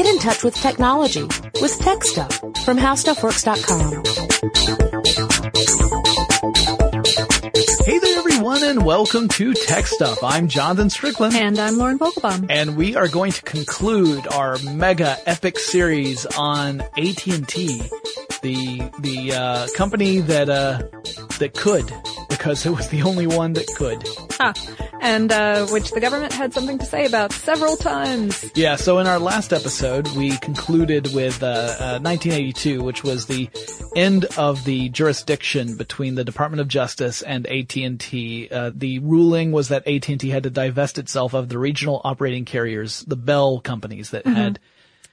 Get in touch with technology with Tech Stuff from HowStuffWorks.com. Hey there, everyone, and welcome to Tech Stuff. I'm Jonathan Strickland. And I'm Lauren Vogelbaum. And we are going to conclude our mega epic series on AT&T, the, the, uh, company that, uh, that could, because it was the only one that could. Huh. And, uh, which the government had something to say about several times. Yeah, so in our last episode, we concluded with, uh, uh 1982, which was the end of the jurisdiction between the Department of Justice and AT&T. Uh, the ruling was that AT&T had to divest itself of the regional operating carriers, the Bell companies that had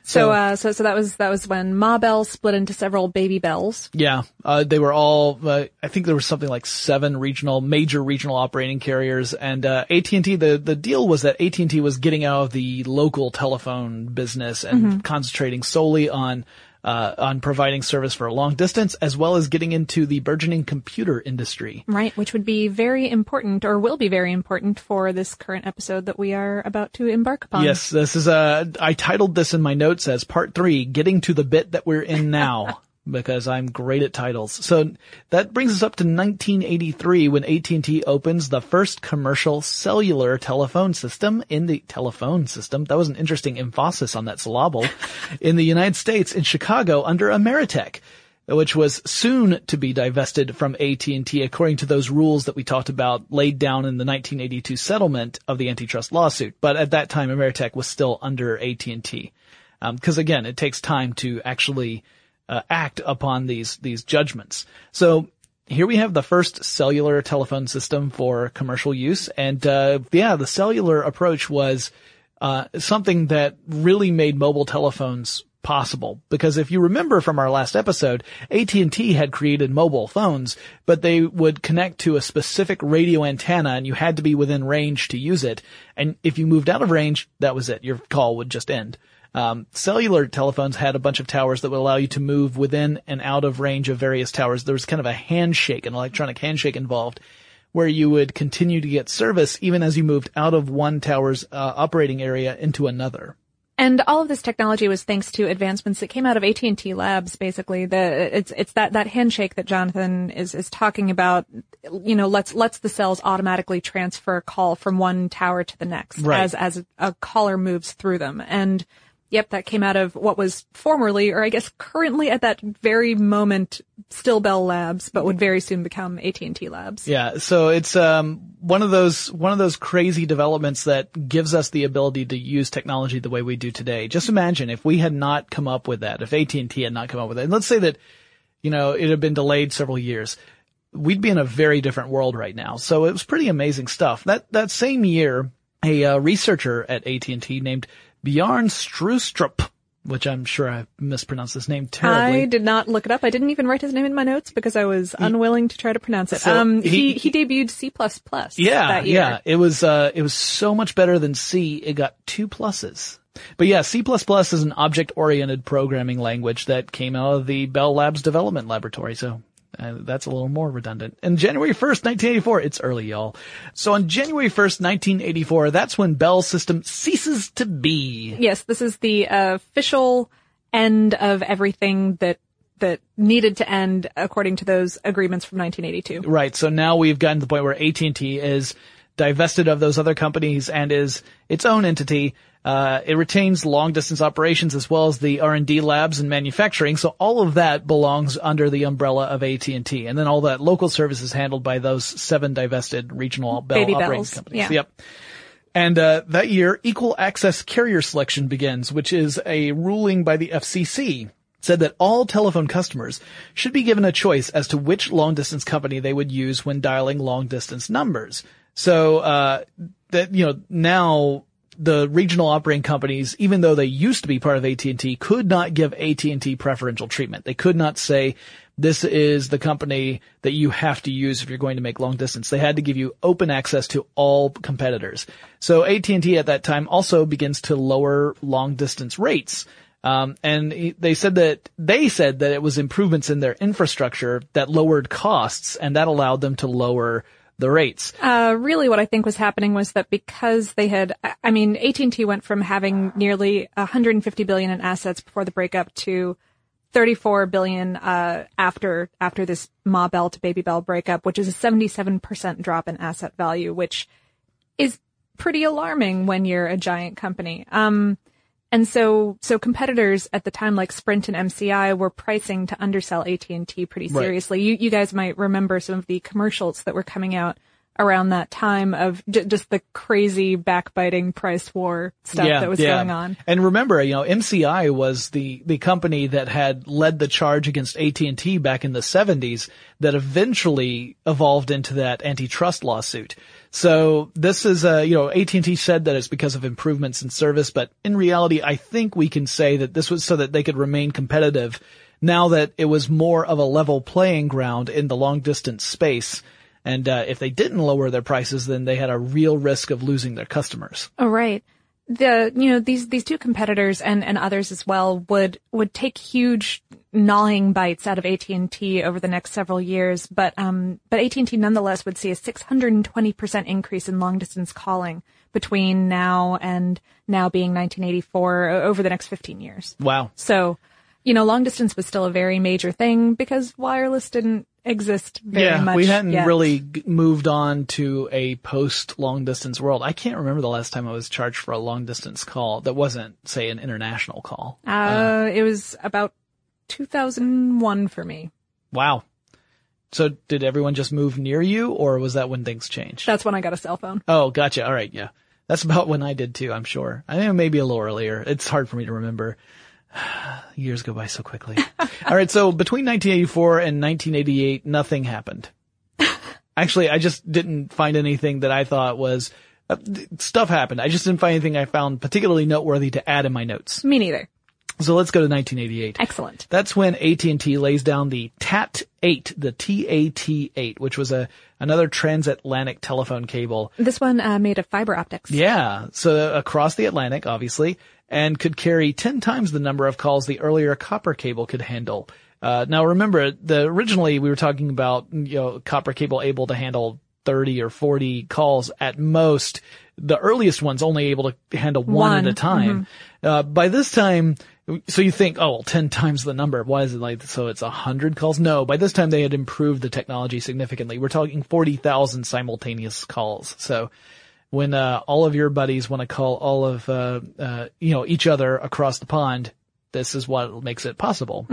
So, uh, so, so that was, that was when Ma Bell split into several baby bells. Yeah, uh, they were all. Uh, I think there was something like seven regional, major regional operating carriers, and uh, AT and T. The the deal was that AT and T was getting out of the local telephone business and concentrating solely on. Uh, on providing service for a long distance, as well as getting into the burgeoning computer industry. Right, which would be very important, or will be very important for this current episode that we are about to embark upon. Yes, this is uh I titled this in my notes as part three, getting to the bit that we're in now. Because I'm great at titles. So that brings us up to 1983 when AT&T opens the first commercial cellular telephone system in the telephone system. That was an interesting emphasis on that syllable in the United States in Chicago under Ameritech which was soon to be divested from AT&T according to those rules that we talked about laid down in the 1982 settlement of the antitrust lawsuit. But at that time, Ameritech was still under AT&T. Um, cause again, it takes time to actually, uh, act upon these, these judgments. So here we have the first cellular telephone system for commercial use. And, uh, yeah, the cellular approach was, uh, something that really made mobile telephones possible because if you remember from our last episode AT&T had created mobile phones but they would connect to a specific radio antenna and you had to be within range to use it and if you moved out of range that was it your call would just end um, cellular telephones had a bunch of towers that would allow you to move within and out of range of various towers there was kind of a handshake an electronic handshake involved where you would continue to get service even as you moved out of one tower's uh, operating area into another And all of this technology was thanks to advancements that came out of AT&T Labs, basically. The, it's, it's that, that handshake that Jonathan is, is talking about, you know, lets, lets the cells automatically transfer a call from one tower to the next Right. as, as a caller moves through them. And yep, that came out of what was formerly, or I guess currently at that very moment, still Bell Labs, but would very soon become AT&T Labs. Yeah, so it's um one of those one of those crazy developments that gives us the ability to use technology the way we do today. Just imagine if we had not come up with that, if AT&T had not come up with it. And let's say that you know, it had been delayed several years. We'd be in a very different world right now. So it was pretty amazing stuff. That that same year, a uh, researcher at AT&T named Bjorn Stroustrup, which I'm sure I mispronounced his name terribly. I did not look it up. I didn't even write his name in my notes because I was unwilling to try to pronounce it. So um, he- he, he debuted C++ Yeah, that year. yeah. It was uh it was so much better than C. It got two pluses. But yeah, C++ is an object-oriented programming language that came out of the Bell Labs development laboratory. So uh, that's a little more redundant. And January 1st, 1984, it's early, y'all. So on January 1st, 1984, that's when Bell system ceases to be. Yes, this is the uh, official end of everything that that needed to end according to those agreements from 1982. Right. So now we've gotten to the point where AT&T is divested of those other companies and is its own entity. Uh, it retains long distance operations as well as the R&D labs and manufacturing. So all of that belongs under the umbrella of AT&T. And then all that local service is handled by those seven divested regional Bell Baby operating Bells, companies. yeah. Yep. And uh, that year, equal access carrier selection begins, which is a ruling by the FCC. Said that all telephone customers should be given a choice as to which long distance company they would use when dialing long distance numbers. So uh, that you know now the regional operating companies, even though they used to be part of AT&T, could not give AT&T preferential treatment. They could not say, this is the company that you have to use if you're going to make long distance. They had to give you open access to all competitors. So AT&T at that time also begins to lower long distance rates. Um, and they said that they said that it was improvements in their infrastructure that lowered costs, and that allowed them to lower the rates. Uh, really what I think was happening was that because they had, I mean, AT&T went from having nearly 150 billion in assets before the breakup to 34 billion, uh, after, after this Ma Bell to Baby Bell breakup, which is a 77% drop in asset value, which is pretty alarming when you're a giant company. Um, and so, so competitors at the time, like Sprint and MCI, were pricing to undersell AT&T pretty Right. seriously. You, you guys might remember some of the commercials that were coming out around that time of j- just the crazy backbiting price war stuff that was going on. And remember, you know, MCI was the, the company that had led the charge against AT&T back in the 70s that eventually evolved into that antitrust lawsuit. So this is, uh, you know, AT&T said that it's because of improvements in service, but in reality, I think we can say that this was so that they could remain competitive now that it was more of a level playing ground in the long distance space. And, uh, if they didn't lower their prices, then they had a real risk of losing their customers. Oh, right. The, you know, these, these two competitors and, and others as well would, would take huge gnawing bites out of AT&T over the next several years, but, um, but AT&T nonetheless would see a 620% increase in long distance calling between now and now being 1984 over the next 15 years. Wow. So, you know, long distance was still a very major thing because wireless didn't exist very yeah, much. we hadn't yet. really g- moved on to a post long distance world. I can't remember the last time I was charged for a long distance call that wasn't, say, an international call. Uh, it was about 2001 for me. Wow. So did everyone just move near you or was that when things changed? That's when I got a cell phone. Oh, gotcha. All right. Yeah. That's about when I did too, I'm sure. I think maybe a little earlier. It's hard for me to remember. Years go by so quickly. All right. So between 1984 and 1988, nothing happened. Actually, I just didn't find anything that I thought was, uh, stuff happened. I just didn't find anything I found particularly noteworthy to add in my notes. Me neither. So let's go to 1988. Excellent. That's when AT&T lays down the TAT-8, the TAT-8, which was a another transatlantic telephone cable. This one uh, made of fiber optics. Yeah, so across the Atlantic, obviously, and could carry 10 times the number of calls the earlier copper cable could handle. Uh, now remember, the originally we were talking about, you know, copper cable able to handle 30 or 40 calls at most. The earliest ones only able to handle one, One, at a time. Uh, by this time, so you think, oh, well, 10 times the number. Why is it like, so it's 100 calls? No, by this time they had improved the technology significantly. We're talking 40,000 simultaneous calls. So when, uh, all of your buddies want to call all of, uh, uh, you know, each other across the pond, this is what makes it possible.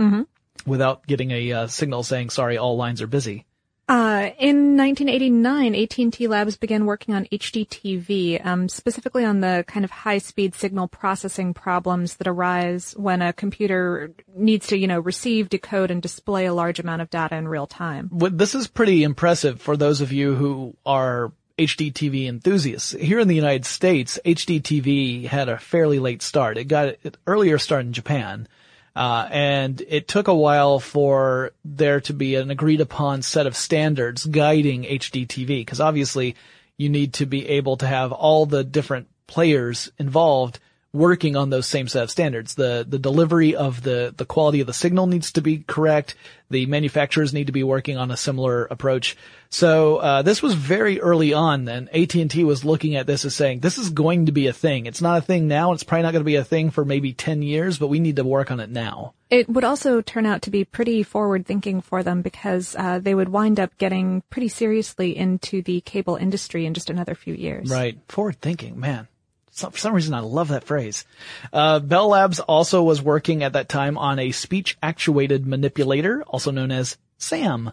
Without getting a uh, signal saying, sorry, all lines are busy. Uh, in 1989, AT&T Labs began working on HDTV, um, specifically on the kind of high-speed signal processing problems that arise when a computer needs to, you know, receive, decode, and display a large amount of data in real time. What- This is pretty impressive for those of you who are HDTV enthusiasts. Here in the United States, HDTV had a fairly late start. It got an earlier start in Japan. Uh, and it took a while for there to be an agreed upon set of standards guiding HDTV, because obviously you need to be able to have all the different players involved working on those same set of standards. The the delivery of the the quality of the signal needs to be correct. The manufacturers need to be working on a similar approach. So uh, this was very early on. Then AT and T was looking at this as saying this is going to be a thing. It's not a thing now. It's probably not going to be a thing for maybe ten years, but we need to work on it now. It would also turn out to be pretty forward thinking for them because uh, they would wind up getting pretty seriously into the cable industry in just another few years. Right. Forward thinking, man. So, for some reason, I love that phrase. Uh, Bell Labs also was working at that time on a speech actuated manipulator, also known as SAM.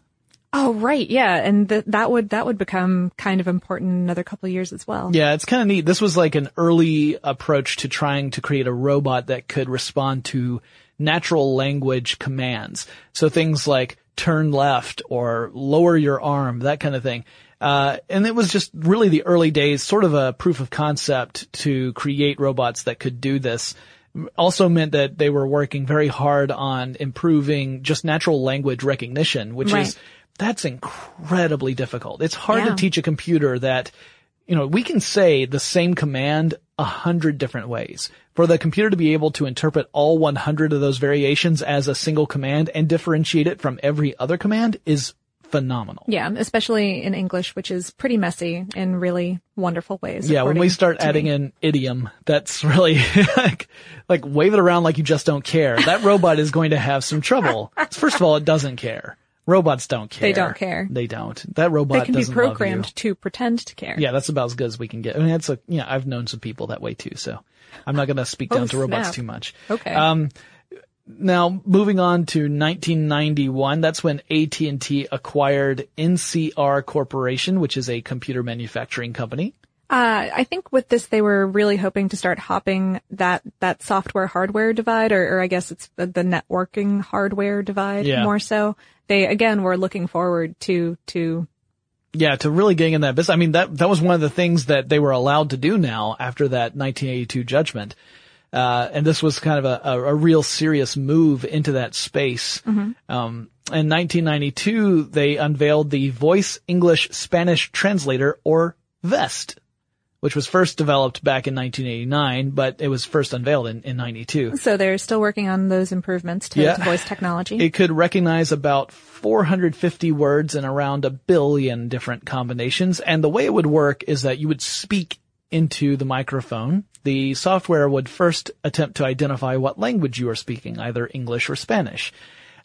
Oh, right. Yeah. And th- that would, that would become kind of important in another couple of years as well. Yeah, it's kind of neat. This was like an early approach to trying to create a robot that could respond to natural language commands. So things like turn left or lower your arm, that kind of thing. Uh, and it was just really the early days, sort of a proof of concept to create robots that could do this. Also meant that they were working very hard on improving just natural language recognition, which Right. is, that's incredibly difficult. It's hard Yeah. to teach a computer that you know, we can say the same command a hundred different ways. For the computer to be able to interpret all 100 of those variations as a single command and differentiate it from every other command is phenomenal. Yeah, especially in English, which is pretty messy in really wonderful ways. Yeah, when we start adding me. in idiom, that's really like, like wave it around like you just don't care. That robot is going to have some trouble. First of all, it doesn't care. Robots don't care. They don't care. They don't. That robot they can be programmed to pretend to care. Yeah, that's about as good as we can get. I mean, it's a, yeah, I've known some people that way too, so I'm not going to speak Oh, down to robots snap. too much. Okay. Um, now moving on to 1991, that's when AT&T acquired NCR Corporation, which is a computer manufacturing company. Uh, I think with this, they were really hoping to start hopping that, that software hardware divide, or, or I guess it's the, the networking hardware divide Yeah. more so. They, again, were looking forward to, to, Yeah, to really getting in that business. I mean, that, that was one of the things that they were allowed to do now after that 1982 judgment. Uh, and this was kind of a, a, a real serious move into that space. Um, in 1992, they unveiled the Voice English Spanish Translator, or VEST, which was first developed back in 1989, but it was first unveiled in, in 92. so they're still working on those improvements to, Yeah. to voice technology. It could recognize about 450 words in around a billion different combinations. And the way it would work is that you would speak into the microphone. The software would first attempt to identify what language you are speaking, either English or Spanish.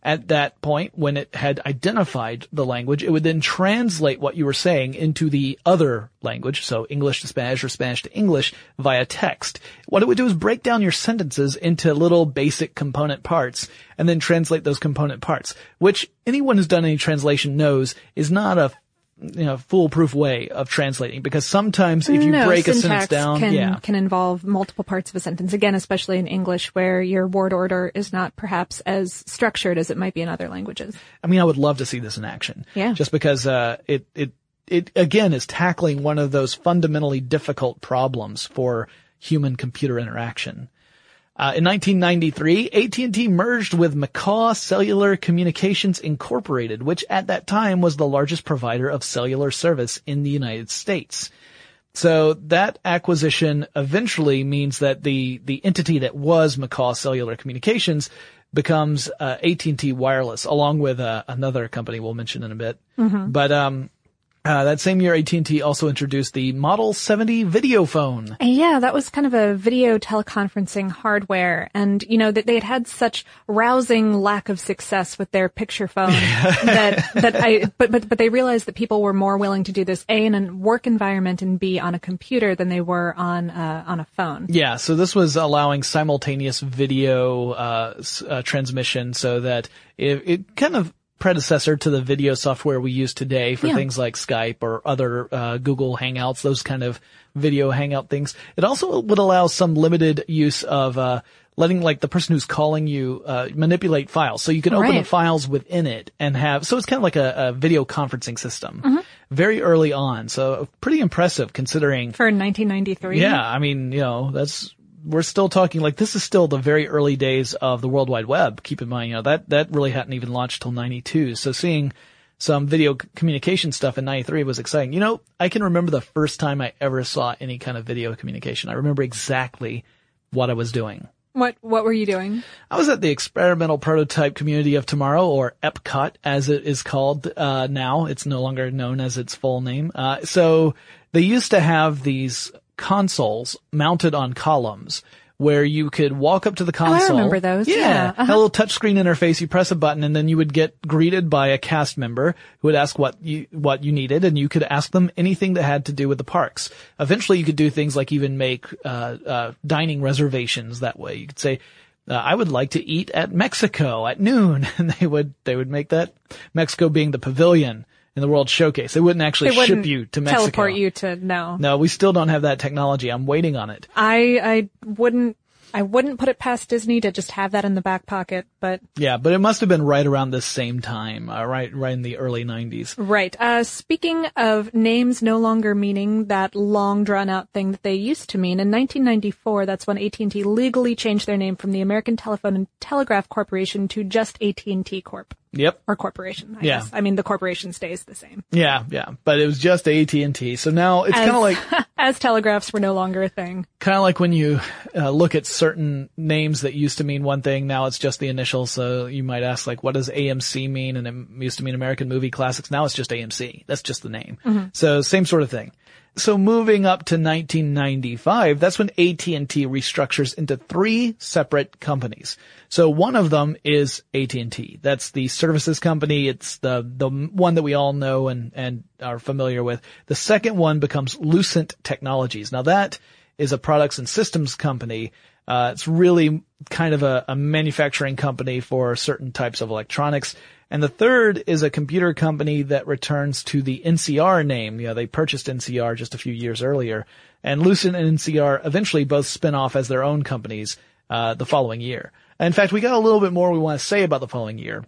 At that point, when it had identified the language, it would then translate what you were saying into the other language, so English to Spanish or Spanish to English via text. What it would do is break down your sentences into little basic component parts and then translate those component parts, which anyone who's done any translation knows is not a you know, foolproof way of translating because sometimes if you no, break a sentence down, can, yeah. can involve multiple parts of a sentence. Again, especially in English where your word order is not perhaps as structured as it might be in other languages. I mean, I would love to see this in action. Yeah. Just because, uh, it, it, it again is tackling one of those fundamentally difficult problems for human computer interaction. Uh, in 1993, AT&T merged with McCaw Cellular Communications Incorporated, which at that time was the largest provider of cellular service in the United States. So that acquisition eventually means that the, the entity that was McCaw Cellular Communications becomes uh, AT&T Wireless, along with uh, another company we'll mention in a bit. But um, uh, that same year, AT&T also introduced the Model 70 video phone. Yeah, that was kind of a video teleconferencing hardware. And, you know, that they had had such rousing lack of success with their picture phone that, that I, but, but, but they realized that people were more willing to do this A in a work environment and B on a computer than they were on, uh, on a phone. Yeah, so this was allowing simultaneous video uh, uh, transmission, so that it, it kind of predecessor to the video software we use today for Yeah. things like Skype or other uh, Google Hangouts, those kind of video hangout things. It also would allow some limited use of uh, letting like the person who's calling you uh, manipulate files, so you can open the files within it and have. So it's kind of like a, a video conferencing system. Mm-hmm. Very early on, so pretty impressive considering For 1993. yeah, I mean, you know, that's we're still talking like this is still the very early days of the World Wide Web. Keep in mind, you know, that that really hadn't even launched till 92. So seeing some video communication stuff in 93 was exciting. You know, I can remember the first time I ever saw any kind of video communication. I remember exactly what I was doing. What, what were you doing? I was at the Experimental Prototype Community of Tomorrow, or EPCOT as it is called uh, now. It's no longer known as its full name. Uh, so they used to have these consoles mounted on columns where you could walk up to the console. I remember those. Yeah, a little touchscreen interface. You press a button, and then you would get greeted by a cast member who would ask what you what you needed, and you could ask them anything that had to do with the parks. Eventually, you could do things like even make uh, uh, dining reservations that way. You could say. Uh, I would like to eat at Mexico at noon, and they would they would make that Mexico being the pavilion in the World Showcase. They wouldn't actually They wouldn't ship you to Mexico. teleport you to, no. No, we still don't have that technology. I'm waiting on it. I, I wouldn't, I wouldn't put it past Disney to just have that in the back pocket, but Yeah, but it must have been right around this same time, uh, right, right in the early '90s. Right. Uh, speaking of names no longer meaning that long drawn out thing that they used to mean, in 1994, that's when AT&T legally changed their name from the American Telephone and Telegraph Corporation to just AT&T Corp. Yep. or corporation. I Yeah. guess. I mean, the corporation stays the same. Yeah, yeah. But it was just AT&T. So now it's kind of like, as telegraphs were no longer a thing. kind of like when you uh, look at certain names that used to mean one thing, now it's just the initials. So you might ask like, what does AMC mean? And it used to mean American Movie Classics. Now it's just AMC. That's just the name. So same sort of thing. So moving up to 1995, that's when AT&T restructures into three separate companies. So one of them is AT&T. That's the services company. It's the, the one that we all know and, and are familiar with. The second one becomes Lucent Technologies. Now that is a products and systems company. Uh, it's really kind of a, a manufacturing company for certain types of electronics. And the third is a computer company that returns to the NCR name. You know, they purchased NCR just a few years earlier. And Lucent and NCR eventually both spin off as their own companies, uh, the following year. In fact, we got a little bit more we want to say about the following year.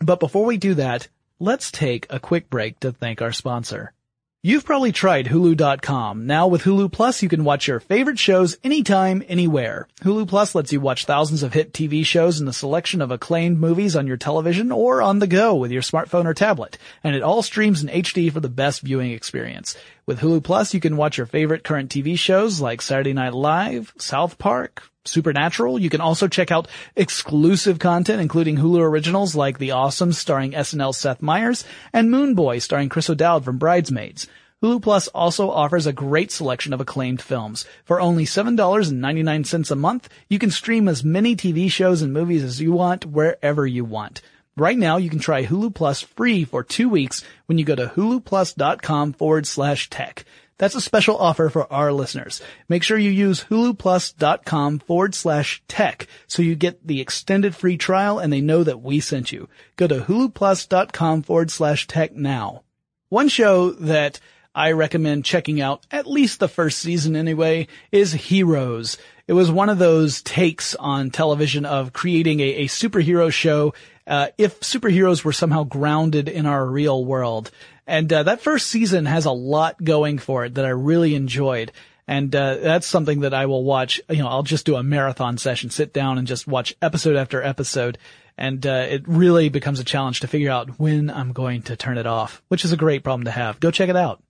But before we do that, let's take a quick break to thank our sponsor. You've probably tried Hulu.com. Now with Hulu Plus, you can watch your favorite shows anytime, anywhere. Hulu Plus lets you watch thousands of hit TV shows and a selection of acclaimed movies on your television or on the go with your smartphone or tablet. And it all streams in HD for the best viewing experience. With Hulu Plus, you can watch your favorite current TV shows like Saturday Night Live, South Park, Supernatural. You can also check out exclusive content, including Hulu originals like The Awesomes starring SNL Seth Meyers and Moon Boy starring Chris O'Dowd from Bridesmaids. Hulu Plus also offers a great selection of acclaimed films. For only $7.99 a month, you can stream as many TV shows and movies as you want wherever you want. Right now, you can try Hulu Plus free for two weeks when you go to huluplus.com forward slash tech. That's a special offer for our listeners. Make sure you use huluplus.com forward slash tech so you get the extended free trial and they know that we sent you. Go to huluplus.com forward slash tech now. One show that I recommend checking out, at least the first season anyway, is Heroes. It was one of those takes on television of creating a, a superhero show, uh, if superheroes were somehow grounded in our real world. And, uh, that first season has a lot going for it that I really enjoyed. And, uh, that's something that I will watch, you know, I'll just do a marathon session, sit down and just watch episode after episode. And, uh, it really becomes a challenge to figure out when I'm going to turn it off, which is a great problem to have. Go check it out.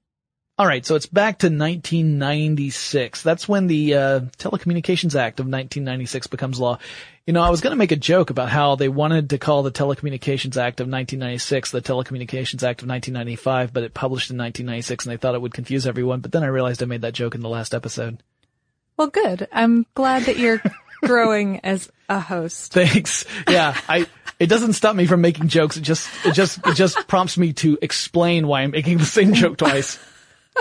All right, so it's back to 1996. That's when the uh, Telecommunications Act of 1996 becomes law. You know, I was going to make a joke about how they wanted to call the Telecommunications Act of 1996 the Telecommunications Act of 1995, but it published in 1996, and they thought it would confuse everyone. But then I realized I made that joke in the last episode. Well, good. I'm glad that you're growing as a host. Thanks. Yeah, I. It doesn't stop me from making jokes. It just, it just, it just prompts me to explain why I'm making the same joke twice.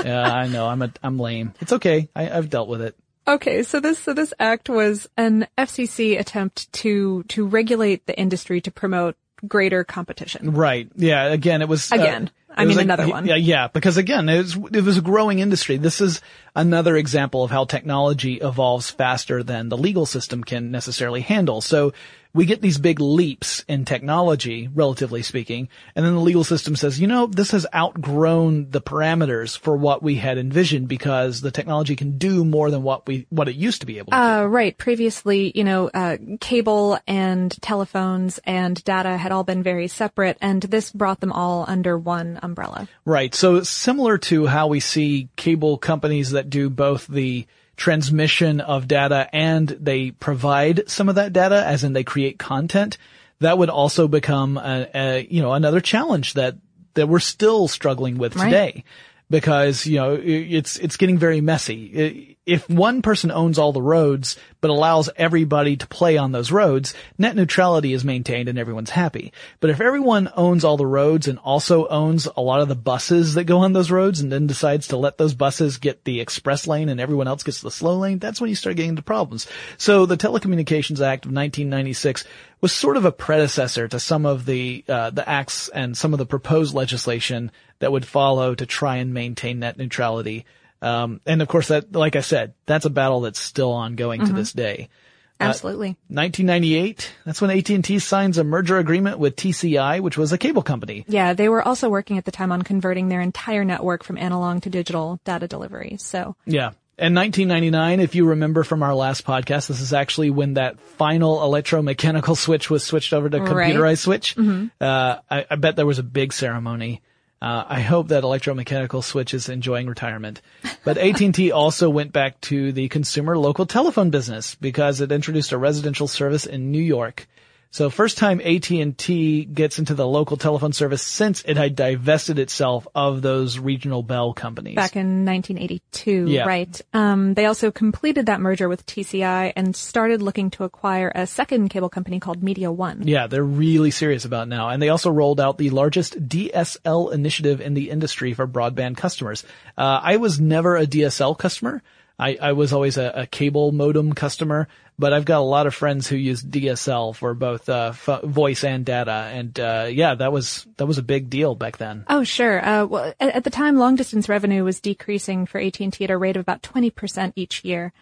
Yeah, I know. I'm a, I'm lame. It's okay. I, I've dealt with it. Okay, so this so this act was an FCC attempt to to regulate the industry to promote greater competition. Right. Yeah. Again, it was uh, Again. I mean, like- another one. Yeah. Yeah. Because again, it was, it was a growing industry. This is another example of how technology evolves faster than the legal system can necessarily handle. So we get these big leaps in technology, relatively speaking, and then the legal system says, you know, this has outgrown the parameters for what we had envisioned because the technology can do more than what we, what it used to be able to do. Uh, right. Previously, you know, uh, cable and telephones and data had all been very separate, and this brought them all under one umbrella. Right. So similar to how we see cable companies that do both the transmission of data and they provide some of that data, as in they create content. That would also become a, a you know another challenge that that we're still struggling with Right. today, because you know it's it's getting very messy. If one person owns all the roads but allows everybody to play on those roads, net neutrality is maintained and everyone's happy. But if everyone owns all the roads and also owns a lot of the buses that go on those roads and then decides to let those buses get the express lane and everyone else gets the slow lane, that's when you start getting into problems. So the Telecommunications Act of 1996 was sort of a predecessor to some of the uh, the acts and some of the proposed legislation that would follow to try and maintain net neutrality. Um, and of course, that, like I said, that's a battle that's still ongoing to this day. Absolutely. 1998, that's when AT&T signs a merger agreement with TCI, which was a cable company. Yeah, they were also working at the time on converting their entire network from analog to digital data delivery. So Yeah. And 1999, if you remember from our last podcast, this is actually when that final electromechanical switch was switched over to Right. computerized switch. Uh, I, I bet there was a big ceremony. Uh, I hope that electromechanical switch is enjoying retirement. But AT&T also went back to the consumer local telephone business because it introduced a residential service in New York. So first time AT&T gets into the local telephone service since it had divested itself of those regional bell companies. back in 1982, Yeah. right? Um, they also completed that merger with TCI and started looking to acquire a second cable company called Media One. Yeah, they're really serious about now. And they also rolled out the largest DSL initiative in the industry for broadband customers. Uh, I was never a DSL customer. I, I was always a, a cable modem customer, but I've got a lot of friends who use DSL for both, uh, f- voice and data. And, uh, yeah, that was, that was a big deal back then. Oh, sure. Uh, well, at, at the time, long distance revenue was decreasing for AT&T at a rate of about 20% each year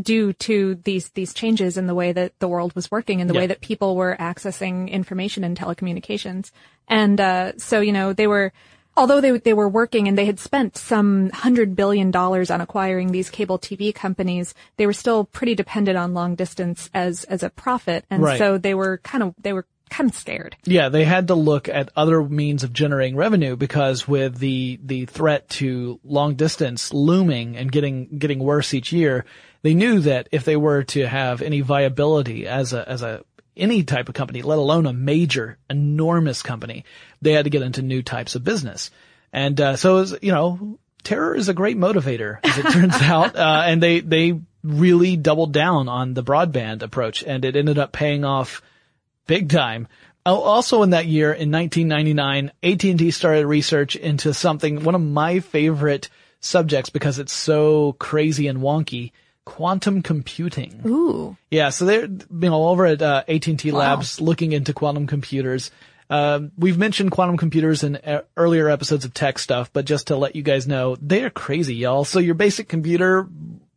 due to these, these changes in the way that the world was working and the Yeah. way that people were accessing information and telecommunications. And, uh, so, you know, they were, although they, they were working and they had spent some hundred billion dollars on acquiring these cable TV companies, they were still pretty dependent on long distance as, as a profit. And Right. so they were kind of, they were kind of scared. Yeah, they had to look at other means of generating revenue because with the the threat to long distance looming and getting getting worse each year, they knew that if they were to have any viability as a as a any type of company, let alone a major, enormous company, they had to get into new types of business. And uh, so, it was, you know, terror is a great motivator, as it turns out. Uh, and they they really doubled down on the broadband approach, and it ended up paying off big time. Oh, Also in that year, in 1999, AT&T started research into something, one of my favorite subjects because it's so crazy and wonky, quantum computing. Ooh. Yeah, so they're you know over at uh, AT&T Labs looking into quantum computers. Um, we've mentioned quantum computers in uh, earlier episodes of tech stuff, but just to let you guys know, they are crazy, y'all. So your basic computer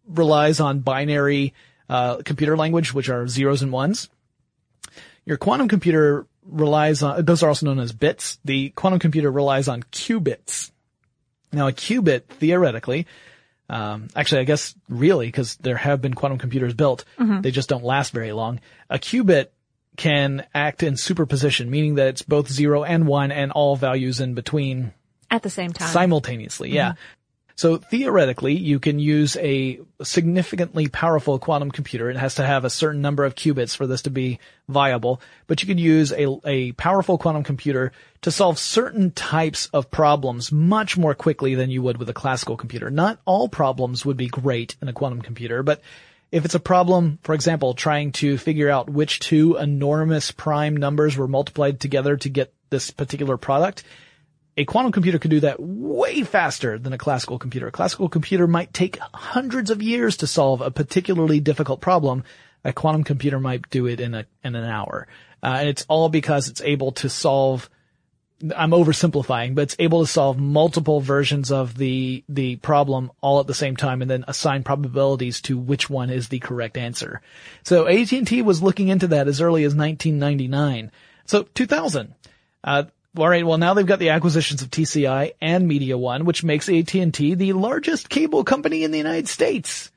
relies on binary uh, computer language, which are zeros and ones. Your quantum computer relies on those are also known as bits. The quantum computer relies on qubits. Now, a qubit theoretically um, actually, I guess really, because there have been quantum computers built, they just don't last very long. A qubit can act in superposition, meaning that it's both zero and one and all values in between At the same time. simultaneously. Yeah. So theoretically, you can use a significantly powerful quantum computer. It has to have a certain number of qubits for this to be viable, but you could use a, a powerful quantum computer to solve certain types of problems much more quickly than you would with a classical computer. Not all problems would be great in a quantum computer, but if it's a problem, for example, trying to figure out which two enormous prime numbers were multiplied together to get this particular product, a quantum computer could do that way faster than a classical computer. A classical computer might take hundreds of years to solve a particularly difficult problem. A quantum computer might do it in a in an hour, uh, and it's all because it's able to solve. I'm oversimplifying, but it's able to solve multiple versions of the the problem all at the same time, and then assign probabilities to which one is the correct answer. So AT&T was looking into that as early as 1999. So 2000. Uh, all right. Well, now they've got the acquisitions of TCI and Media One, which makes AT&T the largest cable company in the United States.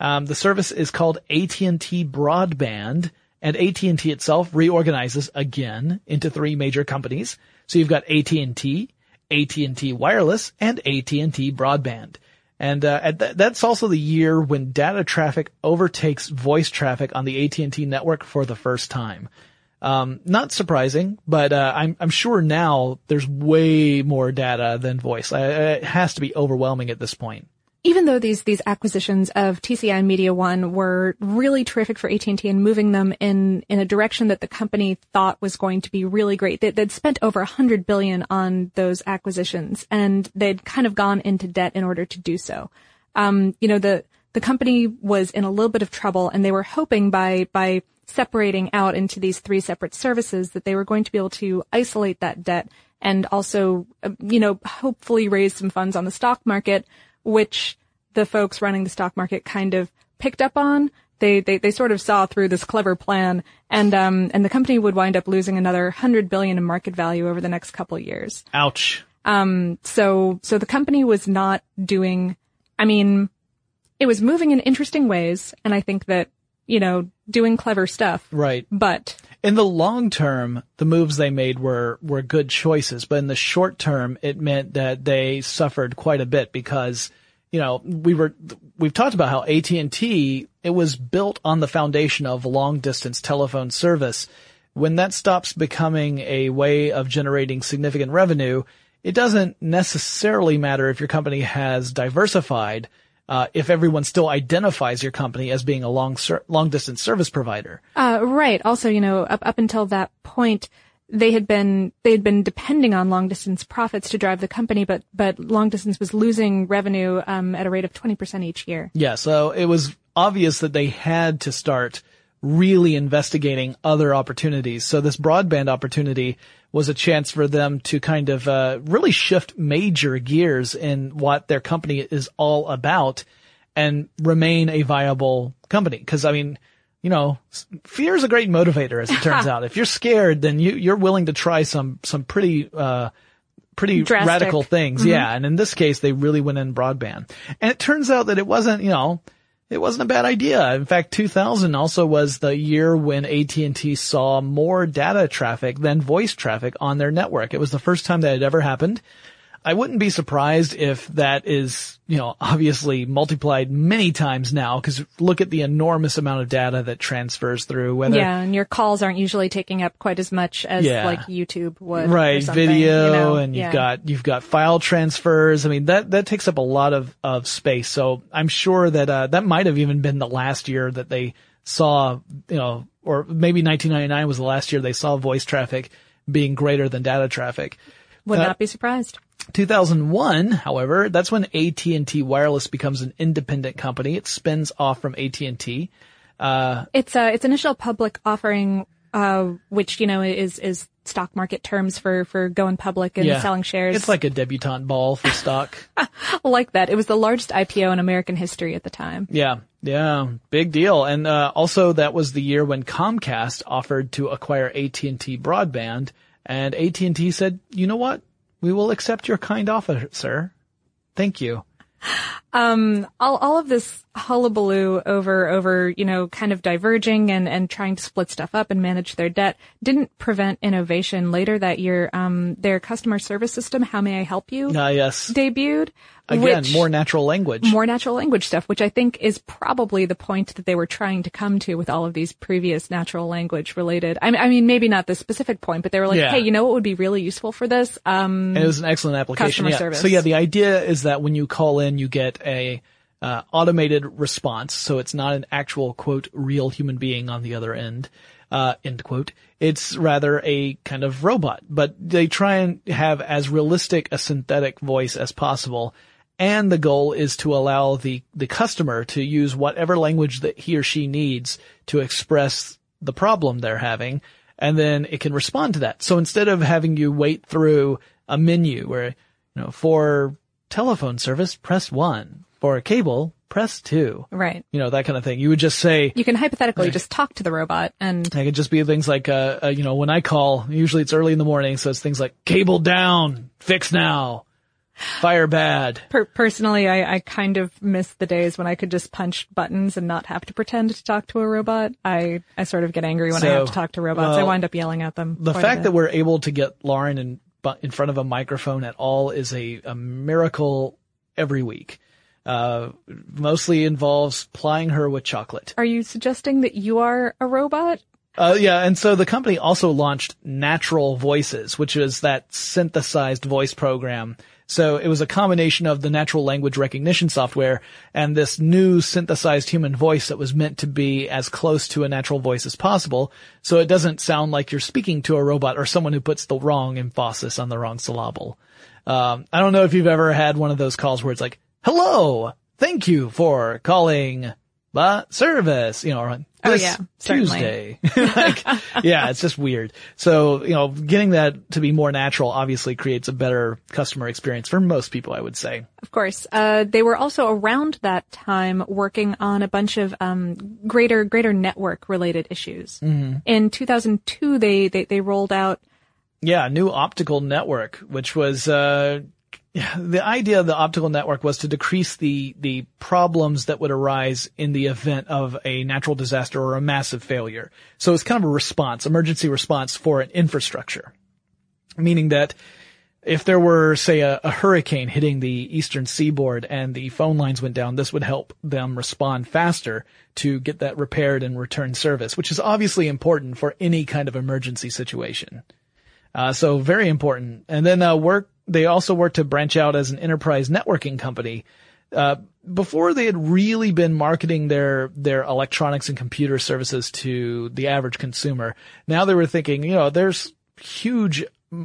Um, the service is called AT&T Broadband, and AT&T itself reorganizes again into three major companies. So you've got AT&T, AT&T Wireless, and AT&T Broadband. And uh, th- that's also the year when data traffic overtakes voice traffic on the AT&T network for the first time. Um, not surprising, but uh, I'm I'm sure now there's way more data than voice. Uh, it has to be overwhelming at this point. even though these these acquisitions of TCI and Media One were really terrific for AT&T and moving them in in a direction that the company thought was going to be really great, they, they'd spent over a hundred billion on those acquisitions, and they'd kind of gone into debt in order to do so. Um, you know, the the company was in a little bit of trouble, and they were hoping by by separating out into these three separate services that they were going to be able to isolate that debt and also, uh, you know, hopefully raise some funds on the stock market, which the folks running the stock market kind of picked up on. They, they, they sort of saw through this clever plan and, um, and the company would wind up losing another hundred billion in market value over the next couple of years. Ouch. Um, so, so the company was not doing, I mean, it was moving in interesting ways, and I think that you know doing clever stuff. Right. But In the long term, the moves they made were, were good choices, but in the short term, it meant that they suffered quite a bit because, you know, we were, we've talked about how AT&T, it was built on the foundation of long distance telephone service. When that stops becoming a way of generating significant revenue, it doesn't necessarily matter if your company has diversified, uh, if everyone still identifies your company as being a long, ser- long distance service provider. Uh, right. Also, you know, up, up until that point, they had been, they had been depending on long distance profits to drive the company, but, but long distance was losing revenue, um, at a rate of 20% each year. Yeah, so it was obvious that they had to start really investigating other opportunities. So this broadband opportunity was a chance for them to kind of uh, really shift major gears in what their company is all about and remain a viable company. Because I mean, you know, fear is a great motivator, as it turns out. If you're scared, then you you're willing to try some some pretty. Uh, pretty Drastic. radical things. Yeah. And in this case, they really went in broadband. And it turns out that it wasn't, you know, it wasn't a bad idea. In fact, 2000 also was the year when AT&T saw more data traffic than voice traffic on their network. It was the first time that had ever happened. I wouldn't be surprised if that is, you know, obviously multiplied many times now because look at the enormous amount of data that transfers through whether Yeah, and your calls aren't usually taking up quite as much as Yeah. like YouTube would. right video you know? and you've got you've got file transfers i mean that that takes up a lot of of space so i'm sure that uh that might have even been the last year that they saw you know or maybe 1999 was the last year they saw voice traffic being greater than data traffic would uh, not be surprised. 2001, however, that's when AT&T Wireless becomes an independent company. It spins off from AT&T. It's uh, its initial public offering, uh, which you know is is stock market terms for for going public and selling shares. It's like a debutante ball for stock. like that. It was the largest IPO in American history at the time. Yeah, yeah, big deal. And uh, also, that was the year when Comcast offered to acquire AT and T broadband, and AT and T said, "You know what? We will accept your kind offer, sir. Thank you." all, all of this hullabaloo over, over, you know, kind of diverging and, and trying to split stuff up and manage their debt didn't prevent innovation. Later that year, um, their customer service system, How May I Help You, Ah, yes. debuted. Again, which, more natural language. more natural language stuff, which I think is probably the point that they were trying to come to with all of these previous natural language related. I mean, I mean, maybe not the specific point, but they were like, Yeah. hey, you know what would be really useful for this? Um, it was an excellent application. Customer yeah. service. So yeah, the idea is that when you call in, you get a uh, automated response. So it's not an actual quote real human being on the other end. Uh, end quote. It's rather a kind of robot, but they try and have as realistic a synthetic voice as possible. And the goal is to allow the, the customer to use whatever language that he or she needs to express the problem they're having. And then it can respond to that. So instead of having you wait through a menu where, you know, for telephone service, press one. For a cable, press two. right. You know, that kind of thing. You would just say, You can hypothetically just talk to the robot and it could just be things like, uh, uh, you know, when I call, usually it's early in the morning, so it's things like cable down, fix now, fire bad. Per- personally, I, I kind of miss the days when I could just punch buttons and not have to pretend to talk to a robot. I, I sort of get angry when I have to talk to robots. I wind up yelling at them. The fact that we're able to get Lauren in, in front of a microphone at all is a, a miracle every week. Uh, mostly involves plying her with chocolate. Are you suggesting that you are a robot? Uh, yeah, and so the company also launched Natural Voices, which is that synthesized voice program. So it was a combination of the natural language recognition software and this new synthesized human voice that was meant to be as close to a natural voice as possible. So it doesn't sound like you're speaking to a robot or someone who puts the wrong emphasis on the wrong syllable. Um, I don't know if you've ever had one of those calls where it's like, hello, thank you for calling the service, you know, Oh, yeah. Tuesday. like, yeah, it's just weird. So, you know, getting that to be more natural obviously creates a better customer experience for most people, I would say. Of course. Uh, they were also around that time working on a bunch of um, greater greater network related issues. Mm-hmm. In 2002, they, they they rolled out Yeah, new optical network, which was, uh, the idea of the optical network was to decrease the the problems that would arise in the event of a natural disaster or a massive failure. So it's kind of a response, emergency response for an infrastructure, meaning that if there were, say, a, a, hurricane hitting the eastern seaboard and the phone lines went down, this would help them respond faster to get that repaired and return service, which is obviously important for any kind of emergency situation. Uh, so very important. And then uh, work they also worked to branch out as an enterprise networking company. Uh, before they had really been marketing their their electronics and computer services to the average consumer. Now they were thinking, you know, there's huge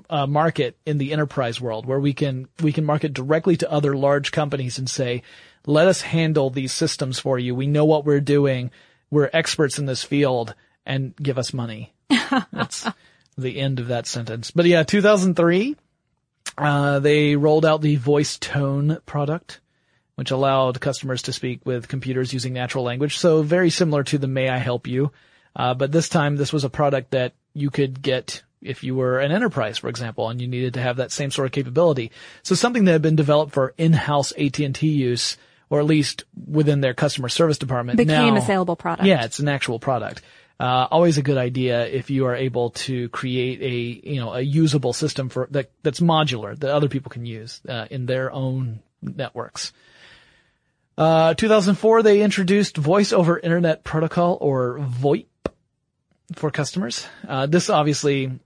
uh, market in the enterprise world where we can we can market directly to other large companies and say, let us handle these systems for you. We know what we're doing. We're experts in this field, and give us money. That's the end of that sentence. But yeah, 2003 uh, they rolled out the VoiceTone product, which allowed customers to speak with computers using natural language. So very similar to the May I Help You. Uh, but this time this was a product that you could get if you were an enterprise, for example, and you needed to have that same sort of capability. So something that had been developed for in-house AT&T use, or at least within their customer service department. Became now, a saleable product. Yeah, it's an actual product. Uh, always a good idea if you are able to create a you know a usable system for that that's modular that other people can use uh, in their own networks. Uh, 2004, they introduced Voice over Internet Protocol or VoIP for customers. Uh, this obviously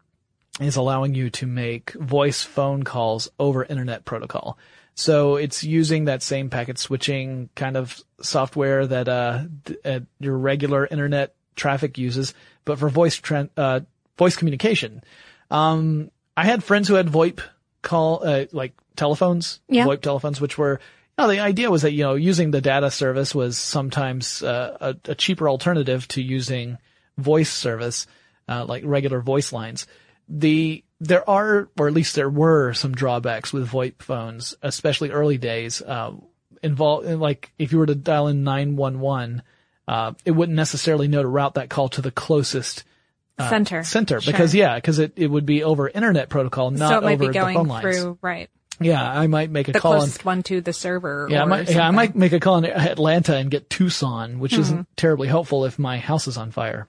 is allowing you to make voice phone calls over Internet Protocol. So it's using that same packet switching kind of software that uh, uh your regular internet traffic uses, but for voice uh, voice communication. Um, I had friends who had VoIP call uh, like telephones, yeah. VoIP telephones, which were. You know, the idea was that you know using the data service was sometimes uh, a, a, cheaper alternative to using voice service, uh, like regular voice lines. The there are, or at least there were, some drawbacks with VoIP phones, especially early days. Uh, involve like if you were to dial in nine one one uh, it wouldn't necessarily know to route that call to the closest uh, center. Center because sure. yeah, because it, it would be over internet protocol, not so it might over be going the phone lines. Through, right. Yeah, I might make a the call. The closest one to the server. Yeah, I might, yeah, I might make a call in Atlanta and get Tucson, which mm-hmm. isn't terribly helpful if my house is on fire.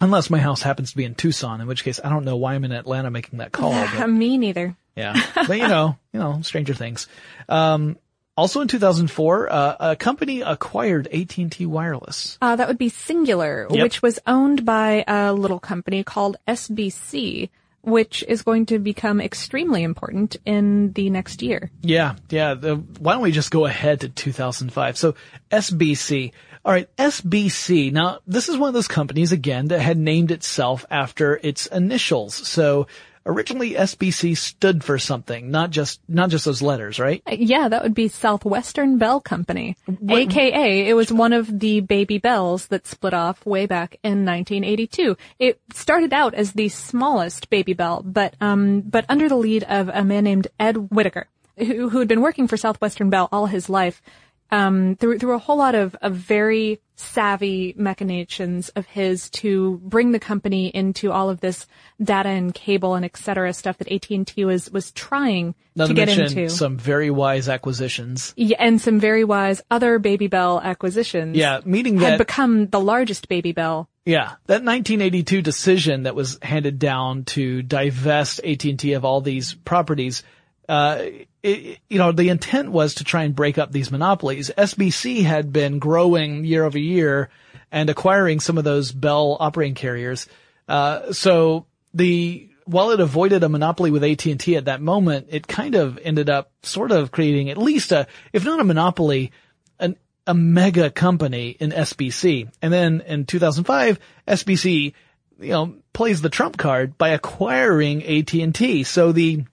Unless my house happens to be in Tucson, in which case I don't know why I'm in Atlanta making that call. But, Me neither. Yeah, but you know, you know, stranger things. Um, also in 2004, uh, a company acquired AT&T Wireless. Uh, that would be Cingular, yep. which was owned by a little company called SBC, which is going to become extremely important in the next year. Yeah, yeah. The, why don't we just go ahead to 2005? So SBC. All right, SBC. Now, this is one of those companies again that had named itself after its initials. So originally SBC stood for something, not just not just those letters, right? Uh, yeah, that would be Southwestern Bell Company, what? aka it was one of the baby bells that split off way back in 1982. It started out as the smallest baby bell, but um, but under the lead of a man named Ed Whitacre, who who had been working for Southwestern Bell all his life um, through through a whole lot of, of very savvy machinations of his to bring the company into all of this data and cable and et cetera stuff that AT&T was, was trying Not to, to get into. Some very wise acquisitions. Yeah, and some very wise other Baby Bell acquisitions. Yeah, meaning that had become the largest Baby Bell. Yeah, that 1982 decision that was handed down to divest AT&T of all these properties uh, it, you know, the intent was to try and break up these monopolies. SBC had been growing year over year and acquiring some of those Bell operating carriers. Uh, so the, while it avoided a monopoly with AT&T at that moment, it kind of ended up sort of creating at least a, if not a monopoly, an, a mega company in SBC. And then in 2005, SBC, you know, plays the trump card by acquiring AT&T. So the,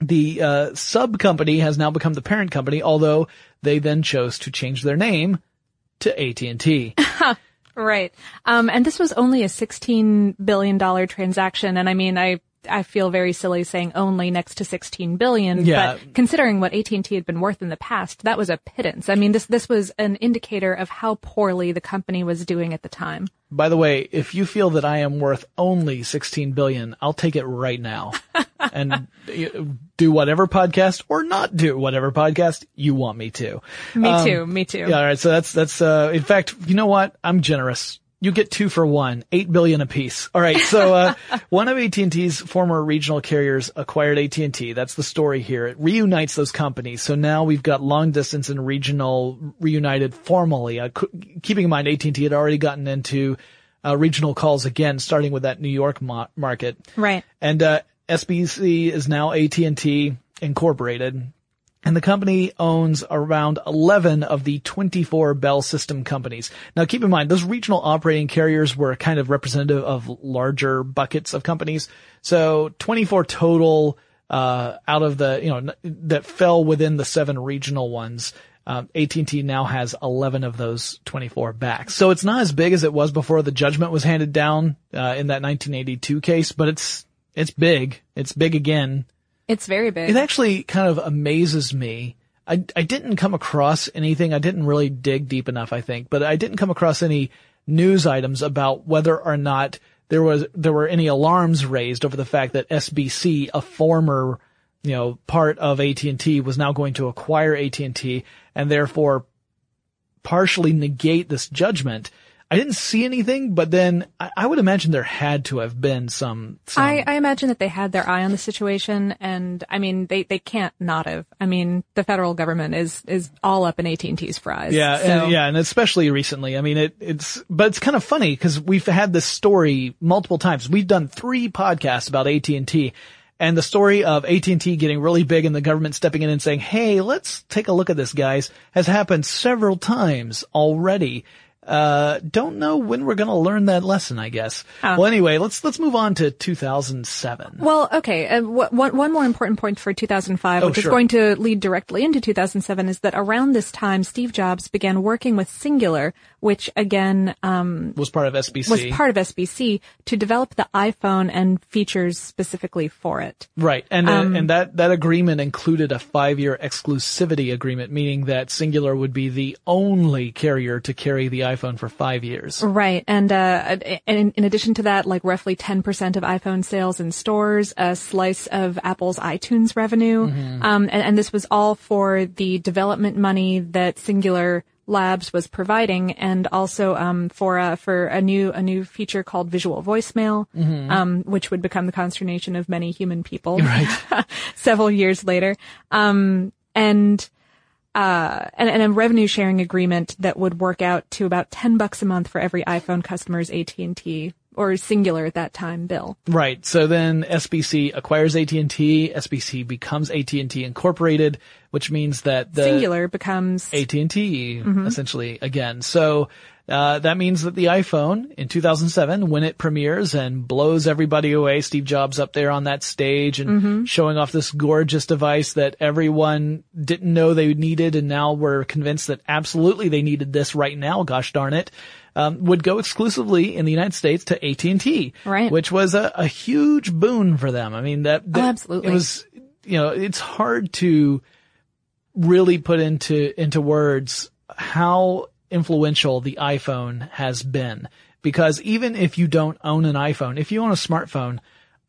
the uh, sub company has now become the parent company, although they then chose to change their name to AT&T. right. Um, and this was only a $16 billion transaction. And I mean, I, I feel very silly saying only next to 16 billion, yeah. but considering what AT&T had been worth in the past, that was a pittance. I mean, this, this was an indicator of how poorly the company was doing at the time. by the way, if you feel that I am worth only 16 billion, I'll take it right now and do whatever podcast or not do whatever podcast you want me to. Me too. Me too. Yeah. All right. So that's, that's, uh, in fact, you know what? I'm generous. You get two for one, eight billion apiece. All right. So, uh, one of AT&T's former regional carriers acquired AT&T. That's the story here. It reunites those companies. So now we've got long distance and regional reunited formally. Uh, c- keeping in mind AT&T had already gotten into, uh, regional calls again, starting with that New York mo- market. Right. And, uh, SBC is now AT&T Incorporated. And the company owns around 11 of the 24 Bell system companies. Now keep in mind, those regional operating carriers were kind of representative of larger buckets of companies. So 24 total, uh, out of the, you know, that fell within the seven regional ones. Um, AT&T now has 11 of those 24 back. So it's not as big as it was before the judgment was handed down, uh, in that 1982 case, but it's, it's big. It's big again. It's very big. It actually kind of amazes me. I, I didn't come across anything. I didn't really dig deep enough, I think, but I didn't come across any news items about whether or not there was, there were any alarms raised over the fact that SBC, a former, you know, part of AT&T was now going to acquire AT&T and therefore partially negate this judgment. I didn't see anything, but then I, I would imagine there had to have been some. some I, I imagine that they had their eye on the situation, and I mean, they, they can't not have. I mean, the federal government is is all up in AT and T's fries. Yeah, so. and, yeah, and especially recently. I mean, it, it's, but it's kind of funny because we've had this story multiple times. We've done three podcasts about AT and T, and the story of AT&T getting really big and the government stepping in and saying, "Hey, let's take a look at this, guys," has happened several times already. Uh, don't know when we're gonna learn that lesson, I guess. Well, anyway, let's, let's move on to 2007. Well, okay. Uh, wh- one, one more important point for 2005, Oh, which sure. is going to lead directly into 2007, is that around this time, Steve Jobs began working with Cingular, which again um, was part of SBC. was part of SBC, to develop the iPhone and features specifically for it. Right. And, Um, uh, and that, that agreement included a five year exclusivity agreement, meaning that Cingular would be the only carrier to carry the iPhone for five years. Right. And, uh, and in addition to that, like roughly 10% of iPhone sales in stores, a slice of Apple's iTunes revenue. Um, and, and this was all for the development money that Cingular Labs was providing and also, um, for, uh, for a new, a new feature called visual voicemail, um, which would become the consternation of many human people right. several years later. Um, and, uh, and, and a revenue sharing agreement that would work out to about 10 bucks a month for every iPhone customer's AT&T or Cingular at that time bill. Right. So then SBC acquires AT&T. SBC becomes AT&T Incorporated, which means that the Cingular becomes AT&T essentially again. So uh, that means that the iPhone in 2007, when it premieres and blows everybody away, Steve Jobs up there on that stage and showing off this gorgeous device that everyone didn't know they needed, and now were convinced that absolutely they needed this right now. Gosh darn it. Um, would go exclusively in the United States to AT&T, Right. which was a, a huge boon for them. I mean, that, that absolutely. it was, you know, it's hard to really put into into words how influential the iPhone has been because even if you don't own an iPhone, if you own a smartphone,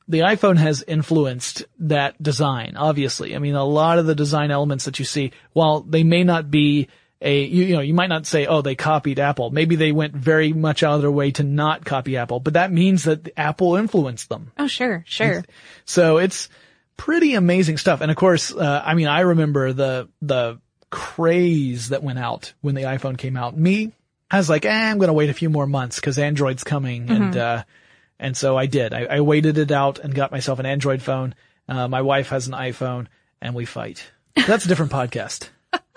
the iPhone has influenced that design, obviously. I mean, a lot of the design elements that you see, while they may not be a, you, you know, you might not say, oh, they copied Apple. Maybe they went very much out of their way to not copy Apple, but that means that Apple influenced them. Oh, sure, sure. So it's pretty amazing stuff. And of course, uh, I mean, I remember the, the craze that went out when the iPhone came out. Me, I was like, eh, I'm going to wait a few more months because Android's coming. And, uh, and so I did. I, I waited it out and got myself an Android phone. Uh, my wife has an iPhone and we fight. That's a different podcast.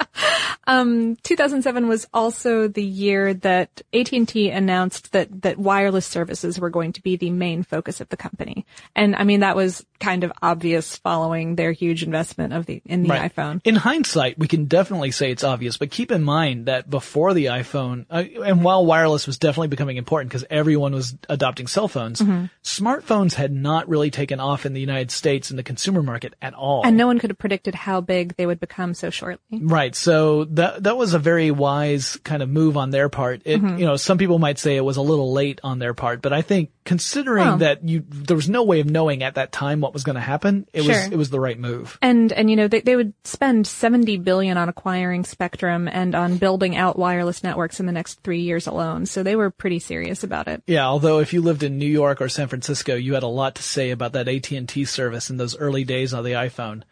2007 was also the year that AT&T announced that that wireless services were going to be the main focus of the company. And I mean that was kind of obvious following their huge investment of the in the Right. iPhone. In hindsight, we can definitely say it's obvious, but keep in mind that before the iPhone, uh, and while wireless was definitely becoming important because everyone was adopting cell phones, Mm-hmm. smartphones had not really taken off in the United States in the consumer market at all. And no one could have predicted how big they would become so shortly. Right. So that that was a very wise kind of move on their part. It, Mm-hmm. you know, some people might say it was a little late on their part, but I think considering Well- that you there was no way of knowing at that time what was going to happen, it was Sure. it was the right move. And and you know they they would spend 70 billion on acquiring spectrum and on building out wireless networks in the next 3 years alone. So they were pretty serious about it. Yeah, although if you lived in New York or San Francisco, you had a lot to say about that AT&T service in those early days on the iPhone.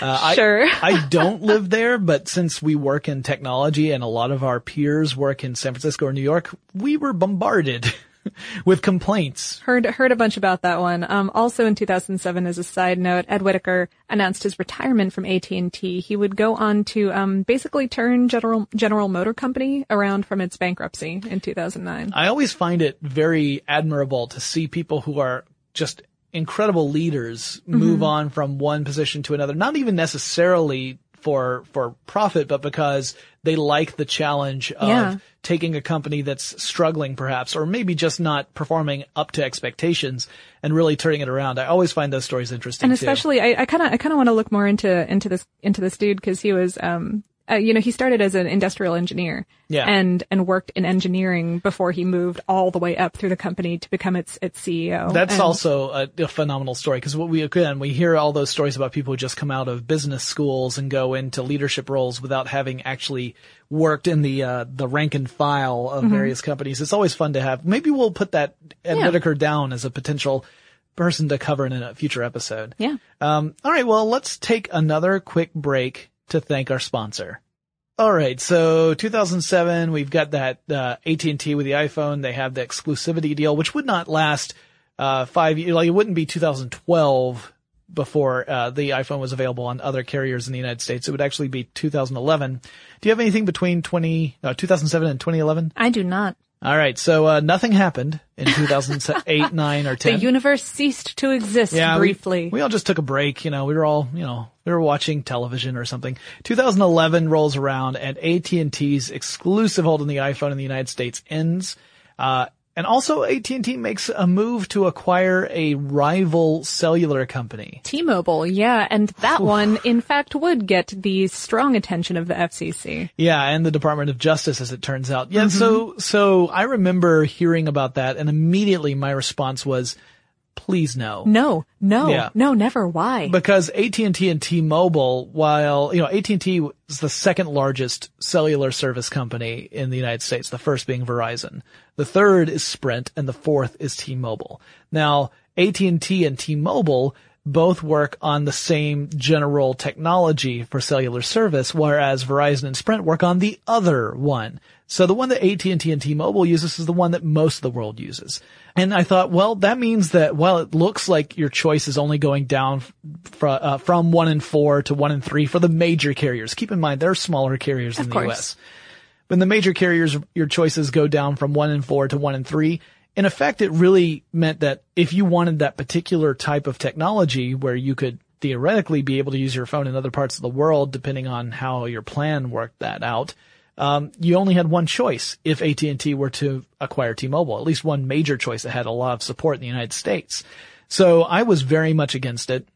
Uh, Sure. I, I don't live there, but since we work in technology and a lot of our peers work in San Francisco or New York, we were bombarded with complaints. Heard heard a bunch about that one. Um, also in 2007, as a side note, Ed Whitacre announced his retirement from AT&T. He would go on to um, basically turn General General Motor Company around from its bankruptcy in 2009. I always find it very admirable to see people who are just incredible leaders move on from one position to another, not even necessarily for, for profit, but because they like the challenge of Yeah. taking a company that's struggling perhaps, or maybe just not performing up to expectations and really turning it around. I always find those stories interesting and too. especially I kind of I kind of want to look more into into this into this dude because he was um uh, you know he started as an industrial engineer Yeah. and and worked in engineering before he moved all the way up through the company to become its its CEO. That's And- also a, a phenomenal story because what we again we hear all those stories about people who just come out of business schools and go into leadership roles without having actually worked in the uh, the rank and file of various companies. It's always fun to have. Maybe we'll put that Ed Yeah. Whitacre down as a potential person to cover in a future episode. yeah. Um, all right, well, let's take another quick break to thank our sponsor. All right, so 2007, we've got that uh, AT&T with the iPhone. They have the exclusivity deal, which would not last uh, five years. Like it wouldn't be 2012 before uh, the iPhone was available on other carriers in the United States. It would actually be 2011. Do you have anything between 20 uh, 2007 and 2011? I do not. All right, so uh, nothing happened in 2008, 9, or 10. The universe ceased to exist Yeah, we- briefly. We, all just took a break. You know, we were all, you know, we were watching television or something. 2011 rolls around and AT&T's exclusive hold on the iPhone in the United States ends. Uh, and also AT&T makes a move to acquire a rival cellular company. T-Mobile, yeah, and that one, in fact, would get the strong attention of the FCC. Yeah, and the Department of Justice, as it turns out. Yeah, so mm-hmm. so I remember hearing about that, and immediately my response was, "Please no." No, no, Yeah. no, never. Why? because AT&T and T-Mobile, while, you know, AT&T is the second largest cellular service company in the United States, the first being Verizon. The third is Sprint and the fourth is T-Mobile. Now, AT&T and T-Mobile both work on the same general technology for cellular service, whereas Verizon and Sprint work on the other one. So the one that AT&T and T-Mobile uses is the one that most of the world uses. And I thought, well, that means that while it looks like your choice is only going down fr- uh, from one in four to one in three for the major carriers. Keep in mind, there are smaller carriers in the course. U.S. When the major carriers, your choices go down from one in four to one in three. In effect, it really meant that if you wanted that particular type of technology where you could theoretically be able to use your phone in other parts of the world, depending on how your plan worked that out, um, you only had one choice if AT&T were to acquire T-Mobile, at least one major choice that had a lot of support in the United States. So I was very much against it.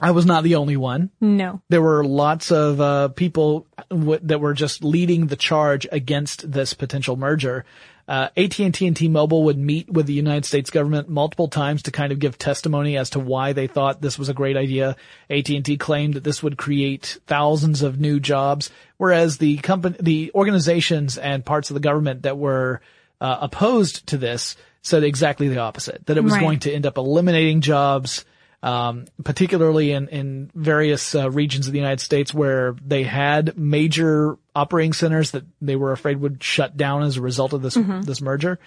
I was not the only one no. there were lots of uh, people w- that were just leading the charge against this potential merger. Uh, AT&T and T-Mobile would meet with the United States government multiple times to kind of give testimony as to why they thought this was a great idea. AT&T claimed that this would create thousands of new jobs, whereas the company, the organizations and parts of the government that were uh, opposed to this said exactly the opposite, that it was Right. going to end up eliminating jobs, um, particularly in, in various uh, regions of the United States where they had major operating centers that they were afraid would shut down as a result of this this merger.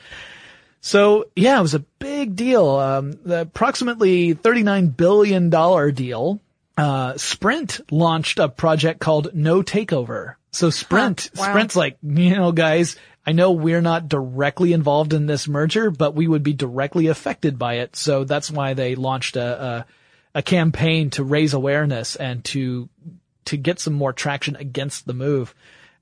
So yeah, it was a big deal. Um, the approximately thirty-nine billion dollar deal. Uh, Sprint launched a project called No Takeover. So Sprint, Huh, wow. Sprint's like, you know, guys, I know we're not directly involved in this merger, but we would be directly affected by it. So that's why they launched a, a, a campaign to raise awareness and to, to get some more traction against the move.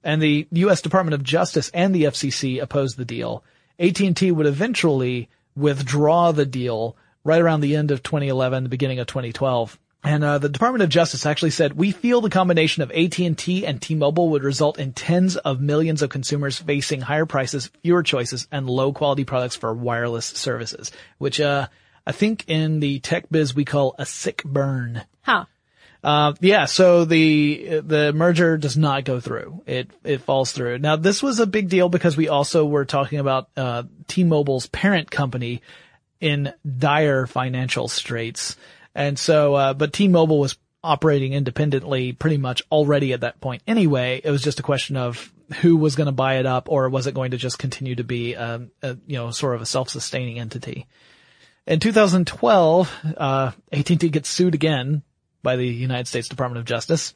And the U.S. Department of Justice and the FCC opposed the deal. AT&T would eventually withdraw the deal right around the end of 2011, the beginning of 2012. And uh, the Department of Justice actually said, "We feel the combination of AT&T and T-Mobile would result in tens of millions of consumers facing higher prices, fewer choices, and low quality products for wireless services." Which uh, I think in the tech biz we call a sick burn. Huh. Uh, yeah, so the the merger does not go through. It it falls through. Now this was a big deal because we also were talking about uh, T-Mobile's parent company in dire financial straits, and so uh, but T-Mobile was operating independently pretty much already at that point. Anyway, it was just a question of who was going to buy it up, or was it going to just continue to be um, a, you know sort of a self-sustaining entity. In 2012, uh, AT&T gets sued again by the United States Department of Justice.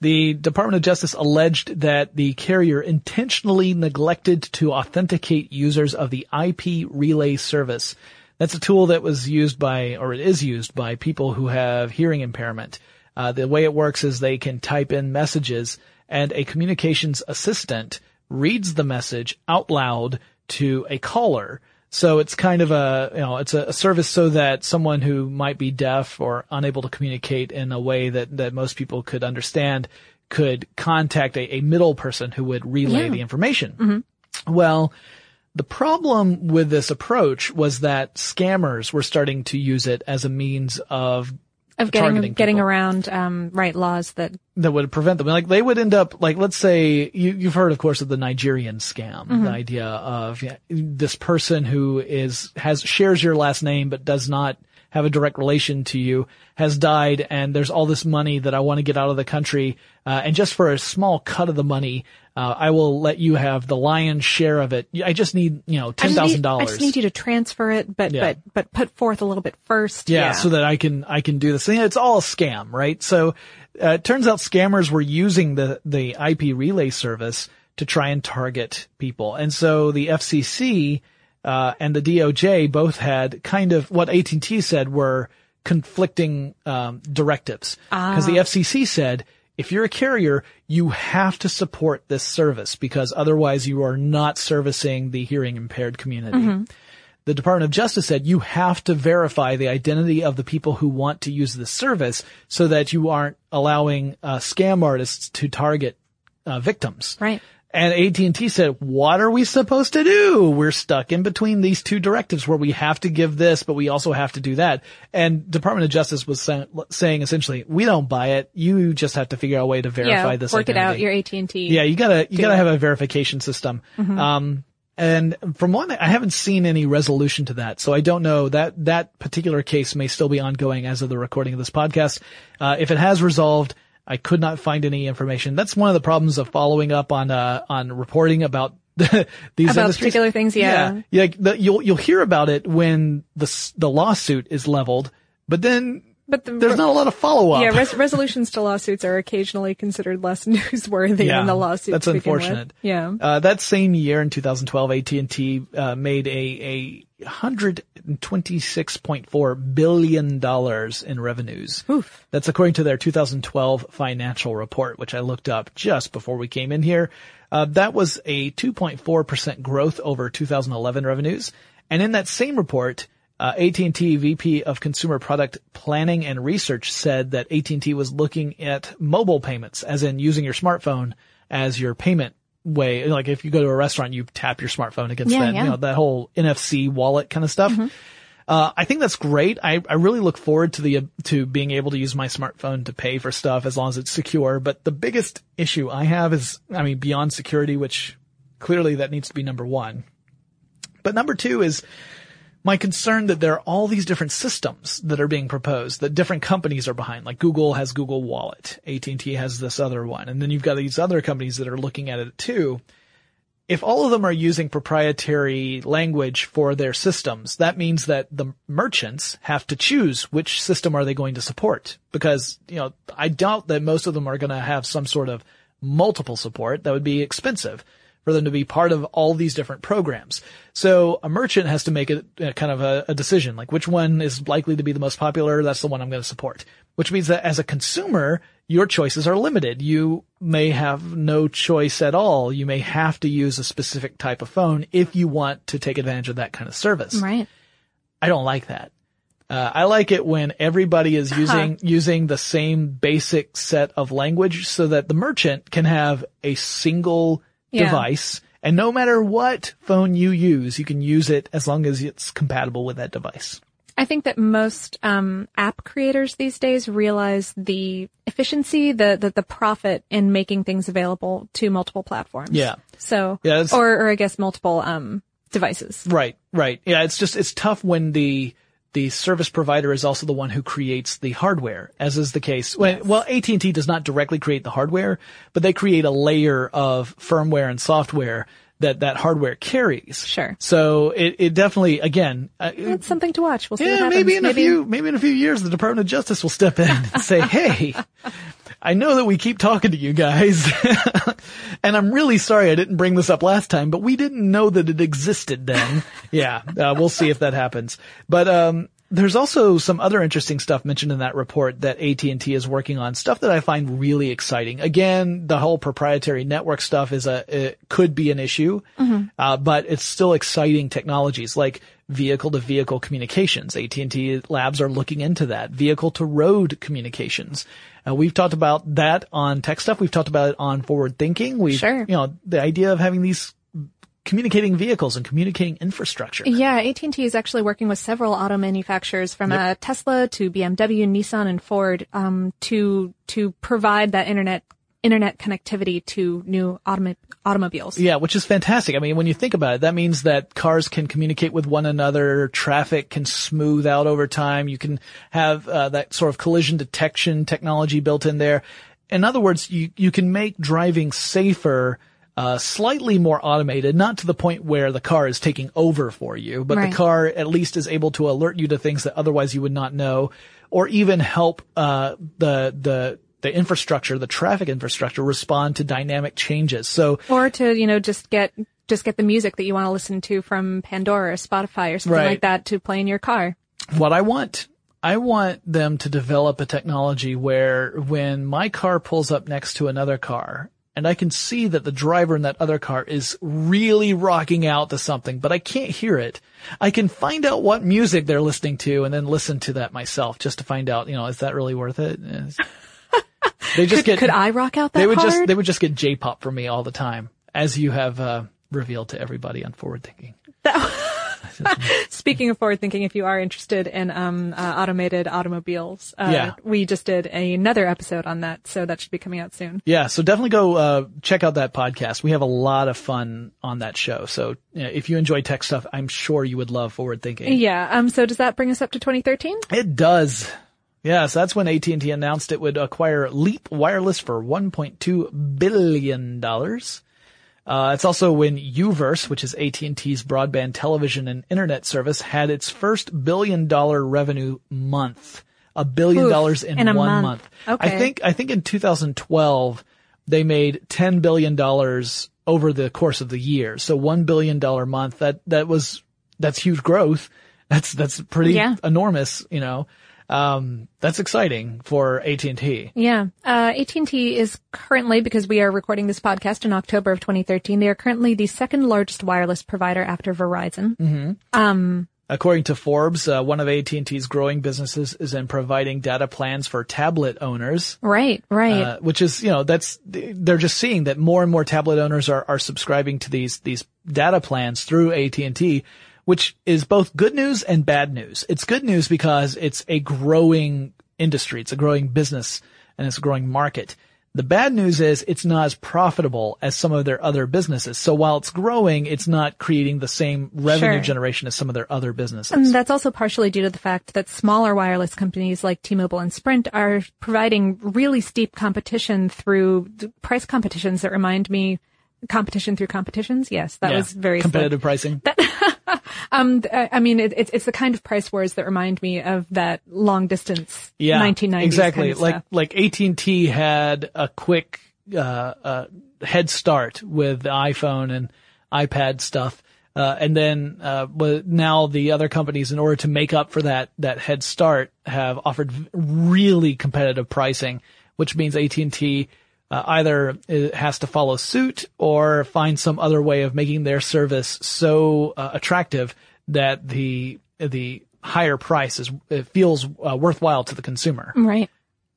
The Department of Justice alleged that the carrier intentionally neglected to authenticate users of the IP relay service. That's a tool that was used by, or it is used by people who have hearing impairment. Uh, the way it works is they can type in messages and a communications assistant reads the message out loud to a caller so it's kind of a, you know, it's a, service so that someone who might be deaf or unable to communicate in a way that, that most people could understand could contact a, a middle person who would relay Yeah. the information. Mm-hmm. Well, the problem with this approach was that scammers were starting to use it as a means of Of getting getting people around um, right laws that that would prevent them. Like they would end up like let's say you you've heard of course of the Nigerian scam, the idea of yeah, this person who is has shares your last name but does not have a direct relation to you has died and there's all this money that I want to get out of the country uh, and just for a small cut of the money uh, I will let you have the lion's share of it. I just need, you know, ten thousand need- I just need you to transfer it, but Yeah. but but put forth a little bit first. Yeah, so that I can I can do this. It's all a scam, right? So uh, it turns out scammers were using the the IP relay service to try and target people, and so the FCC uh, and the DOJ both had kind of what AT and T said were conflicting um, directives because the FCC said. If you're a carrier, you have to support this service because otherwise you are not servicing the hearing impaired community the Department of Justice said you have to verify the identity of the people who want to use this service so that you aren't allowing uh, scam artists to target uh, victims. Right. And AT&T said, what are we supposed to do? We're stuck in between these two directives where we have to give this, but we also have to do that. And Department of Justice was sa- saying essentially, we don't buy it. You just have to figure out a way to verify yeah, this work it out. identity. Your AT and T. Yeah, you gotta you gotta it. have a verification system. Um, and from one, I haven't seen any resolution to that, so I don't know that that particular case may still be ongoing as of the recording of this podcast. Uh, if it has resolved, I could not find any information. That's one of the problems of following up on uh, on reporting about these About industries. particular things, yeah. yeah. Like the, you'll you'll hear about it when the the lawsuit is leveled, but then But the, there's not a lot of follow up. Yeah, res- resolutions to lawsuits are occasionally considered less newsworthy than the lawsuit. That's unfortunate. Yeah. Uh, that same year in 2012, AT&T uh, made a a hundred and twenty six point four billion dollars in revenues. Oof. That's according to their 2012 financial report, which I looked up just before we came in here. Uh, that was a 2.4 percent growth over 2011 revenues, and in that same report. Uh, AT&T VP of Consumer Product Planning and Research said that AT&T was looking at mobile payments, as in using your smartphone as your payment way. Like if you go to a restaurant, you tap your smartphone against Yeah, that, yeah. Mm-hmm. you know, that whole NFC wallet kind of stuff. Uh, I think that's great. I, I really look forward to the, to being able to use my smartphone to pay for stuff as long as it's secure. But the biggest issue I have is, I mean, beyond security, which clearly that needs to be number one. But number two is my concern that there are all these different systems that are being proposed that different companies are behind. Like Google has Google Wallet, AT&T has this other one, and then you've got these other companies that are looking at it too. If all of them are using proprietary language for their systems, that means that the merchants have to choose which system are they going to support. Because, you know, I doubt that most of them are going to have some sort of multiple support. That would be expensive for them to be part of all these different programs. So a merchant has to make a, a kind of a, a decision, like which one is likely to be the most popular. That's the one I'm going to support. Which means that as a consumer, your choices are limited. You may have no choice at all. You may have to use a specific type of phone if you want to take advantage of that kind of service. Right. I don't like that. Uh, I like it when everybody is using using the same basic set of language, so that the merchant can have a single Yeah. device, and no matter what phone you use, you can use it as long as it's compatible with that device. I think that most um, app creators these days realize the efficiency, the, the the profit in making things available to multiple platforms. Yeah. So, Yeah, or or I guess multiple um devices. Right, right. Yeah, it's just it's tough when the the service provider is also the one who creates the hardware, as is the case. When, well, AT&T does not directly create the hardware, but they create a layer of firmware and software that that hardware carries. Sure. So it, it definitely, again, uh, It's something to watch. We'll see what yeah, happens. maybe in a few, maybe in a few years, the Department of Justice will step in and say, "Hey, I know that we keep talking to you guys, and I'm really sorry I didn't bring this up last time, but we didn't know that it existed then." yeah, uh, we'll see if that happens. But um, there's also some other interesting stuff mentioned in that report that AT&T is working on, stuff that I find really exciting. Again, the whole proprietary network stuff is a it could be an issue, uh, but it's still exciting technologies like vehicle to vehicle communications. AT&T labs are looking into that. Vehicle to road communications. Uh, we've talked about that on tech stuff. We've talked about it on forward thinking. We've, Sure. you know, the idea of having these communicating vehicles and communicating infrastructure. Yeah, AT&T is actually working with several auto manufacturers from uh, Tesla to BMW, Nissan, and Ford um, to to provide that internet internet connectivity to new automa- automobiles. Yeah, which is fantastic. I mean, when you think about it, that means that cars can communicate with one another, traffic can smooth out over time, you can have uh, that sort of collision detection technology built in there. In other words, you, you can make driving safer, uh, slightly more automated, not to the point where the car is taking over for you, but Right. the car at least is able to alert you to things that otherwise you would not know, or even help, uh, the, the, the infrastructure, the traffic infrastructure respond to dynamic changes. So, Or to, you know, just get just get the music that you want to listen to from Pandora or Spotify or something Right. like that to play in your car. what I want. I want them to develop a technology where when my car pulls up next to another car and I can see that the driver in that other car is really rocking out to something, but I can't hear it. I can find out what music they're listening to and then listen to that myself just to find out, you know, is that really worth it? They just get, Could I rock out that they would hard? just, they would just get J-pop from me all the time, as you have, uh, revealed to everybody on forward thinking. Speaking of forward thinking, if you are interested in um, uh, automated automobiles, uh, Yeah. we just did another episode on that, so that should be coming out soon. Yeah, so definitely go uh, check out that podcast. We have a lot of fun on that show. So you know, if you enjoy tech stuff, I'm sure you would love Forward Thinking. Yeah. Um. So does that bring us up to 2013? It does. Yes, that's when AT&T announced it would acquire Leap Wireless for 1.2 billion dollars. Uh, it's also when Uverse, which is AT&T's broadband television and internet service, had its first billion dollar revenue month. A billion Oof, dollars in, in one month. month. I think, I think in 2012, they made $10 billion over the course of the year. So $1 billion month. That, that was, that's huge growth. That's, that's pretty Yeah. enormous, you know. Um, that's exciting for AT&T. Yeah. Uh, AT&T is currently, because we are recording this podcast in October of 2013, they are currently the second largest wireless provider after Verizon. Hmm. Um. According to Forbes, uh, one of AT&T's growing businesses is in providing data plans for tablet owners. Right. Right. Uh, which is, you know, that's, they're just seeing that more and more tablet owners are, are subscribing to these, these data plans through AT&T, which is both good news and bad news. It's good news because it's a growing industry. It's a growing business and it's a growing market. The bad news is it's not as profitable as some of their other businesses. So while it's growing, it's not creating the same revenue Sure. generation as some of their other businesses. And that's also partially due to the fact that smaller wireless companies like T-Mobile and Sprint are providing really steep competition through price competitions that remind me competition through competitions. Yes, that Yeah. was very slick. competitive pricing. Um, I I mean, it, it's it's the kind of price wars that remind me of that long distance yeah, 1990s exactly. kind of like stuff. like AT and T had a quick uh, uh, head start with the iPhone and iPad stuff, uh, and then uh, but now the other companies, in order to make up for that that head start, have offered really competitive pricing, which means AT and T. Uh, either it has to follow suit or find some other way of making their service so uh, attractive that the the higher price is, it feels uh, worthwhile to the consumer. Right.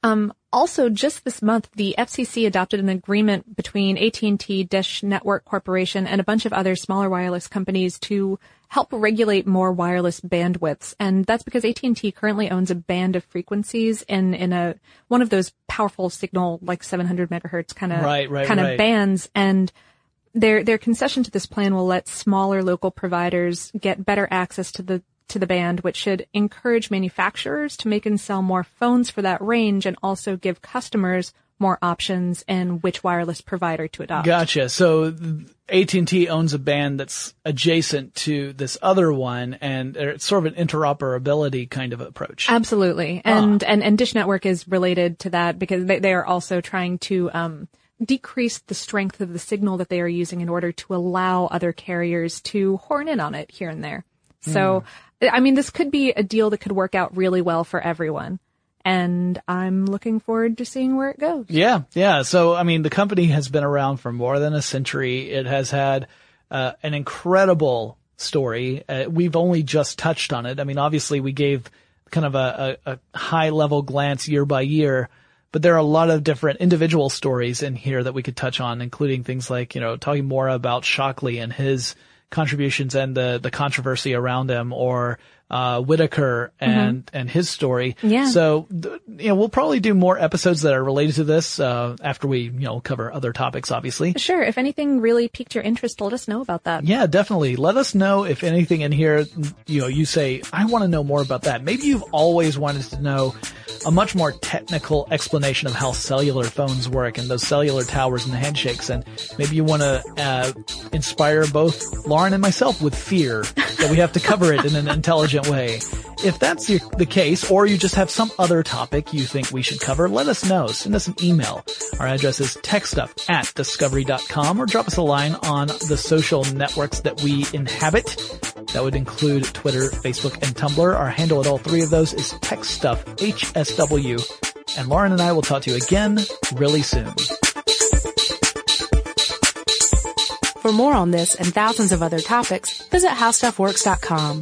Um, also, just this month, the FCC adopted an agreement between AT&T, Dish Network Corporation, and a bunch of other smaller wireless companies to help regulate more wireless bandwidths. And that's because AT&T currently owns a band of frequencies in, in a, one of those powerful signal, like 700 megahertz kind of, Right, right, kind right. of bands. And their, their concession to this plan will let smaller local providers get better access to the, to the band, which should encourage manufacturers to make and sell more phones for that range and also give customers more options in which wireless provider to adopt. Gotcha. So AT&T owns a band that's adjacent to this other one and it's sort of an interoperability kind of approach. Absolutely. And, and, and Dish Network is related to that because they, they are also trying to, um, decrease the strength of the signal that they are using in order to allow other carriers to horn in on it here and there. So, I mean, this could be a deal that could work out really well for everyone. And I'm looking forward to seeing where it goes. Yeah, yeah. So, I mean, the company has been around for more than a century. It has had uh, an incredible story. Uh, we've only just touched on it. I mean, obviously, we gave kind of a, a, a high level glance year by year, but there are a lot of different individual stories in here that we could touch on, including things like, you know, talking more about Shockley and his contributions and the, the controversy around him or, uh, Whitacre and, and his story. Yeah. So, you know, we'll probably do more episodes that are related to this, uh, after we, you know, cover other topics, obviously. Sure. If anything really piqued your interest, let us know about that. Yeah, definitely. Let us know if anything in here, you know, you say, I want to know more about that. Maybe you've always wanted to know a much more technical explanation of how cellular phones work and those cellular towers and the handshakes. And maybe you want to, uh, inspire both Lauren and myself with fear that we have to cover it in an intelligent way. If that's your, the case, or you just have some other topic you think we should cover, let us know. Send us an email. Our address is techstuff at discovery.com or drop us a line on the social networks that we inhabit. That would include Twitter, Facebook, and Tumblr. Our handle at all three of those is techstuff, HSW. And Lauren and I will talk to you again really soon. For more on this and thousands of other topics, visit howstuffworks.com.